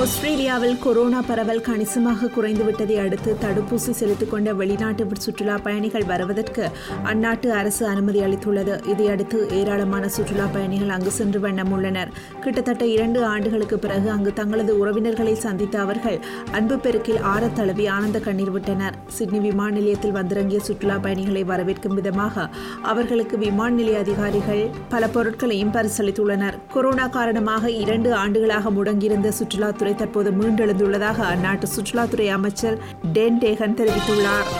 ஆஸ்திரேலியாவில் கொரோனா பரவல் கணிசமாக குறைந்துவிட்டதை அடுத்து தடுப்பூசி செலுத்திக் கொண்ட வெளிநாட்டு சுற்றுலா பயணிகள் வருவதற்கு அந்நாட்டு அரசு அனுமதி அளித்துள்ளது. இதையடுத்து ஏராளமான சுற்றுலா பயணிகள் அங்கு சென்று வண்ணம் உள்ளனர். கிட்டத்தட்ட இரண்டு ஆண்டுகளுக்கு பிறகு அங்கு தங்களது உறவினர்களை சந்தித்த அவர்கள் அன்பு பெருக்கில் ஆற தழுவி ஆனந்த கண்ணீர் விட்டனர். சிட்னி விமான நிலையத்தில் வந்திறங்கிய சுற்றுலா பயணிகளை வரவேற்கும் விதமாக அவர்களுக்கு விமான நிலைய அதிகாரிகள் பல பொருட்களையும் பரிசளித்துள்ளனர். கொரோனா காரணமாக இரண்டு ஆண்டுகளாக முடங்கியிருந்த சுற்றுலா சுற்றுலாத்துறை தற்போது மீண்டெழுந்துள்ளதாக அந்நாட்டு சுற்றுலாத்துறை அமைச்சர் டென் டேகன் தெரிவித்துள்ளார்.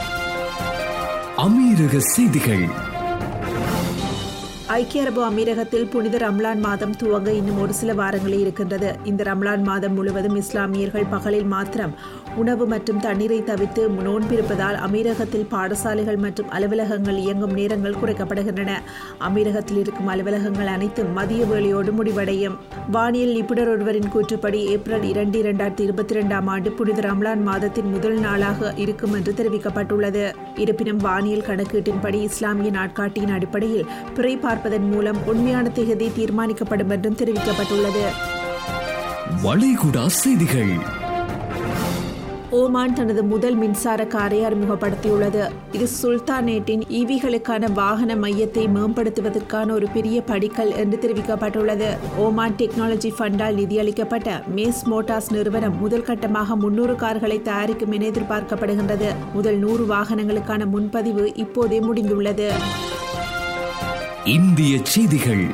அமீரக செய்திகள். ஐக்கிய அரபு அமீரகத்தில் புனித ரம்லான் மாதம் துவங்க இன்னும் ஒரு சில வாரங்களே இருக்கின்றது. இந்த ரம்லான் மாதம் முழுவதும் இஸ்லாமியர்கள் பகலில் மாத்திரம் உணவு மற்றும் தண்ணீரை தவிர்த்து நோன்பிருப்பதால் அமீரகத்தில் பாடசாலைகள் மற்றும் அலுவலகங்கள் இயங்கும் நேரங்கள் குறைக்கப்படுகின்றன. அமீரகத்தில் இருக்கும் அலுவலகங்கள் அனைத்தும் மதிய வேளையோடு முடிவடையும். வானியல் நிபுணர் ஒருவரின் கூற்றுப்படி ஏப்ரல் இரண்டு இரண்டாயிரத்தி இருபத்தி இரண்டாம் ஆண்டு புனித ரம்லான் மாதத்தின் முதல் நாளாக இருக்கும் என்று தெரிவிக்கப்பட்டுள்ளது. இருப்பினும் வானியல் கணக்கீட்டின்படி இஸ்லாமிய நாட்காட்டியின் அடிப்படையில் பிறை பார்ப்பதன் மூலம் உண்மையான திகதி தீர்மானிக்கப்படும் என்றும் தெரிவிக்கப்பட்டுள்ளது. வளைகுடா செய்திகள். ஓமான் தனது முதல் மின்சார காரை அறிமுகப்படுத்தியுள்ளது. இது சுல்தானேட்டின் ஈவிகளுக்கான வாகன மையத்தை மேம்படுத்துவதற்கான ஒரு பெரிய படிக்கல் என்று தெரிவிக்கப்பட்டுள்ளது. ஓமான் டெக்னாலஜி ஃபண்டால் நிதியளிக்கப்பட்ட மேஸ் மோட்டார்ஸ் நிறுவனம் முதல் கட்டமாக முன்னூறு கார்களை தயாரிக்கும் என எதிர்பார்க்கப்படுகின்றது. முதல் நூறு வாகனங்களுக்கான முன்பதிவு இப்போதே முடிந்துள்ளது. இந்திய செய்திகள்.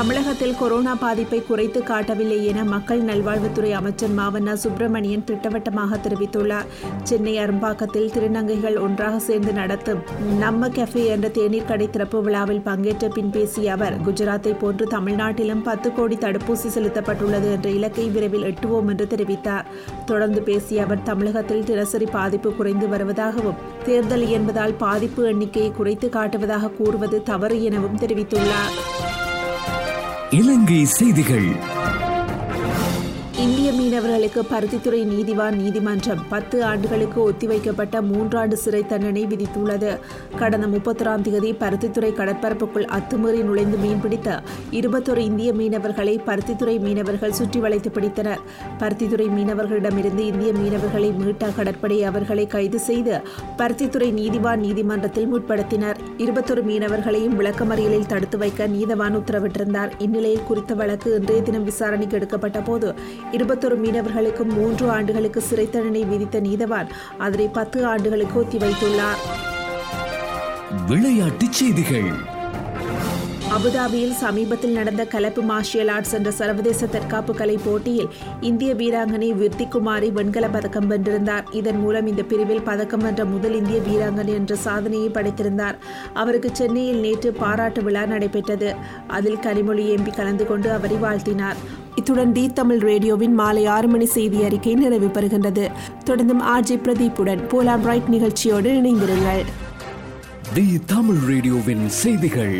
தமிழகத்தில் கொரோனா பாதிப்பை குறைத்து காட்டவில்லை என மக்கள் நல்வாழ்வுத்துறை அமைச்சர் மாவண்ணா சுப்பிரமணியன் திட்டவட்டமாக தெரிவித்துள்ளார். சென்னை அரும்பாக்கத்தில் திருநங்கைகள் ஒன்றாக சேர்ந்து நடத்தும் நம்ம கெஃபே என்ற தேநீர் கடை திறப்பு விழாவில் பங்கேற்ற பின் பேசிய அவர் குஜராத்தை போன்று தமிழ்நாட்டிலும் பத்து கோடி தடுப்பூசி செலுத்தப்பட்டுள்ளது என்ற இலக்கை விரைவில் எட்டுவோம் என்று தெரிவித்தார். தொடர்ந்து பேசிய அவர் தமிழகத்தில் தினசரி பாதிப்பு குறைந்து வருவதாகவும் தேர்தல் என்பதால் பாதிப்பு எண்ணிக்கையை குறைத்து காட்டுவதாக கூறுவது தவறு எனவும் தெரிவித்துள்ளார். இலங்கை செய்திகள். இந்திய மீனவர்களுக்கு பருத்தித்துறை நீதிவான் நீதிமன்றம் பத்து ஆண்டுகளுக்கு ஒத்திவைக்கப்பட்ட மூன்றாண்டு சிறை தண்டனை விதித்துள்ளது. கடந்த முப்பத்தொராம் தேதி பருத்தித்துறை கடற்பரப்புக்குள் அத்துமீறி நுழைந்து மீன்பிடித்த இருபத்தொரு இந்திய மீனவர்களை பருத்தித்துறை மீனவர்கள் சுற்றி வளைத்து பிடித்தனர். பருத்தித்துறை மீனவர்களிடமிருந்து இந்திய மீனவர்களை மீட்ட கடற்படை அவர்களை கைது செய்து பருத்தித்துறை நீதிவான் நீதிமன்றத்தில் முற்படுத்தினர். இருபத்தொரு மீனவர்களையும் விளக்கமறியலில் தடுத்து வைக்க நீதவான் உத்தரவிட்டிருந்தார். இந்நிலையில் குறித்த வழக்கு இன்றைய தினம் விசாரணைக்கு எடுக்கப்பட்ட போது இருபத்தி இருபத்தொரு மீனவர்களுக்கு மூன்று ஆண்டுகளுக்கு சிறை தண்டனை விதித்த நீதவான் அதனை பத்து ஆண்டுகளுக்கு ஒத்திவைத்துள்ளார். விளையாட்டுச் செய்திகள். அபுதாபியில் சமீபத்தில் நடந்த கலப்பு மார்ஷியல் ஆர்ட்ஸ் என்ற சர்வதேச தற்காப்பு கலை போட்டியில் இந்திய வீராங்கனை விர்த்தி குமாரி வெண்கல பதக்கம் வென்றிருந்தார். இதன் மூலம் இந்த பிரிவில் பதக்கம் வென்ற முதல் இந்திய வீராங்கனை என்ற சாதனையை படைத்திருந்தார். அவருக்கு சென்னையில் நேற்று பாராட்டு விழா நடைபெற்றது. அதில் கனிமொழி எம்பி கலந்து கொண்டு அவரை வாழ்த்தினார். இத்துடன் டி தமிழ் ரேடியோவின் மாலை ஆறு மணி செய்தி அறிக்கை நிறைவு பெறுகின்றது தொடர்ந்தும் ஆர்ஜி பிரதீப்புடன் போலாம் ரைட் நிகழ்ச்சியோடு இணைந்திருங்கள். தி தமிழ் ரேடியோவின் செய்திகள்.